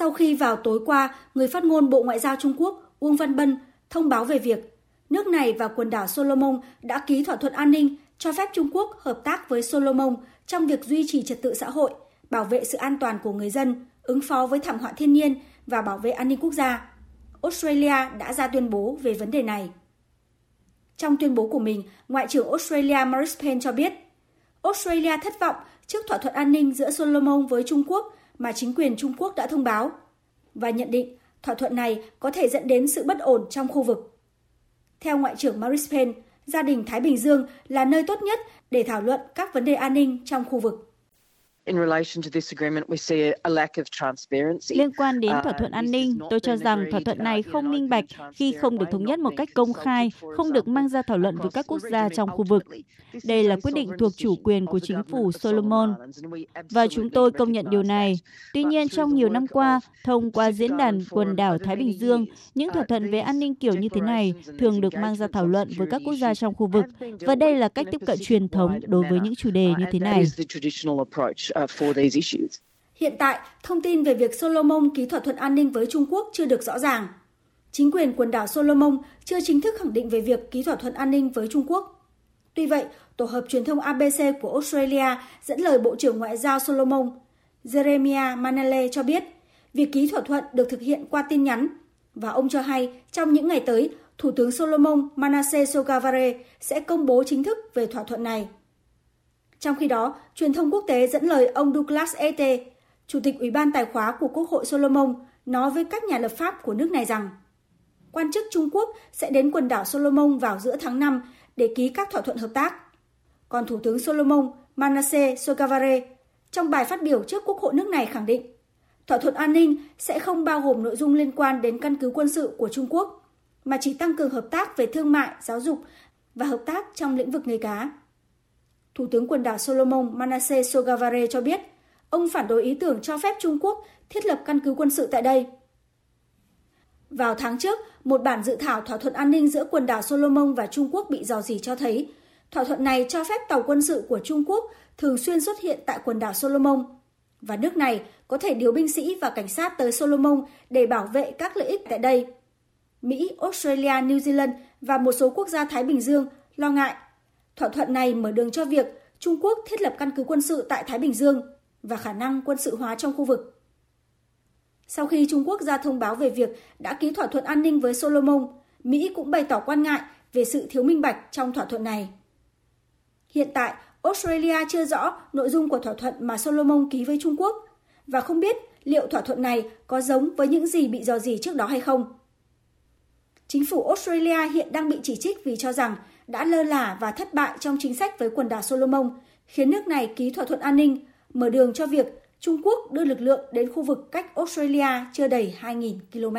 sau khi vào tối qua, người phát ngôn Bộ Ngoại giao Trung Quốc Uông Văn Bân thông báo về việc nước này và quần đảo Solomon đã ký thỏa thuận an ninh cho phép Trung Quốc hợp tác với Solomon trong việc duy trì trật tự xã hội, bảo vệ sự an toàn của người dân, ứng phó với thảm họa thiên nhiên và bảo vệ an ninh quốc gia. Australia đã ra tuyên bố về vấn đề này. Trong tuyên bố của mình, Ngoại trưởng Australia Maurice Payne cho biết, Australia thất vọng trước thỏa thuận an ninh giữa Solomon với Trung Quốc mà chính quyền Trung Quốc đã thông báo và nhận định thỏa thuận này có thể dẫn đến sự bất ổn trong khu vực. Theo Ngoại trưởng Maurice Payne, gia đình Thái Bình Dương là nơi tốt nhất để thảo luận các vấn đề an ninh trong khu vực. Liên quan đến thỏa thuận an ninh, tôi cho rằng thỏa thuận này không minh bạch khi không được thống nhất một cách công khai, không được mang ra thảo luận với các quốc gia trong khu vực. Đây là quyết định thuộc chủ quyền của chính phủ Solomon, và chúng tôi công nhận điều này. Tuy nhiên, trong nhiều năm qua, thông qua diễn đàn quần đảo Thái Bình Dương, những thỏa thuận về an ninh kiểu như thế này thường được mang ra thảo luận với các quốc gia trong khu vực, và đây là cách tiếp cận truyền thống đối với những chủ đề như thế này. Uh, For these issues. Hiện tại, thông tin về việc Solomon ký thỏa thuận an ninh với Trung Quốc chưa được rõ ràng. Chính quyền quần đảo Solomon chưa chính thức khẳng định về việc ký thỏa thuận an ninh với Trung Quốc. Tuy vậy, tổ hợp truyền thông ABC của Australia dẫn lời Bộ trưởng Ngoại giao Solomon Jeremiah Manele cho biết việc ký thỏa thuận được thực hiện qua tin nhắn và ông cho hay trong những ngày tới, Thủ tướng Solomon Manasseh Sogavare sẽ công bố chính thức về thỏa thuận này. Trong khi đó, truyền thông quốc tế dẫn lời ông Douglas Ete, Chủ tịch Ủy ban Tài khóa của Quốc hội Solomon, nói với các nhà lập pháp của nước này rằng quan chức Trung Quốc sẽ đến quần đảo Solomon vào giữa tháng 5 để ký các thỏa thuận hợp tác. Còn Thủ tướng Solomon Manasseh Sogavare trong bài phát biểu trước Quốc hội nước này khẳng định thỏa thuận an ninh sẽ không bao gồm nội dung liên quan đến căn cứ quân sự của Trung Quốc, mà chỉ tăng cường hợp tác về thương mại, giáo dục và hợp tác trong lĩnh vực nghề cá. Thủ tướng quần đảo Solomon Manasseh Sogavare cho biết, ông phản đối ý tưởng cho phép Trung Quốc thiết lập căn cứ quân sự tại đây. Vào tháng trước, một bản dự thảo thỏa thuận an ninh giữa quần đảo Solomon và Trung Quốc bị dò dỉ cho thấy thỏa thuận này cho phép tàu quân sự của Trung Quốc thường xuyên xuất hiện tại quần đảo Solomon và nước này có thể điều binh sĩ và cảnh sát tới Solomon để bảo vệ các lợi ích tại đây. Mỹ, Australia, New Zealand và một số quốc gia Thái Bình Dương lo ngại Thỏa thuận này mở đường cho việc Trung Quốc thiết lập căn cứ quân sự tại Thái Bình Dương và khả năng quân sự hóa trong khu vực. Sau khi Trung Quốc ra thông báo về việc đã ký thỏa thuận an ninh với Solomon, Mỹ cũng bày tỏ quan ngại về sự thiếu minh bạch trong thỏa thuận này. Hiện tại, Australia chưa rõ nội dung của thỏa thuận mà Solomon ký với Trung Quốc và không biết liệu thỏa thuận này có giống với những gì bị dò dỉ trước đó hay không. Chính phủ Australia hiện đang bị chỉ trích vì cho rằng đã lơ là và thất bại trong chính sách với quần đảo Solomon, khiến nước này ký thỏa thuận an ninh, mở đường cho việc Trung Quốc đưa lực lượng đến khu vực cách Australia chưa đầy 2.000 km.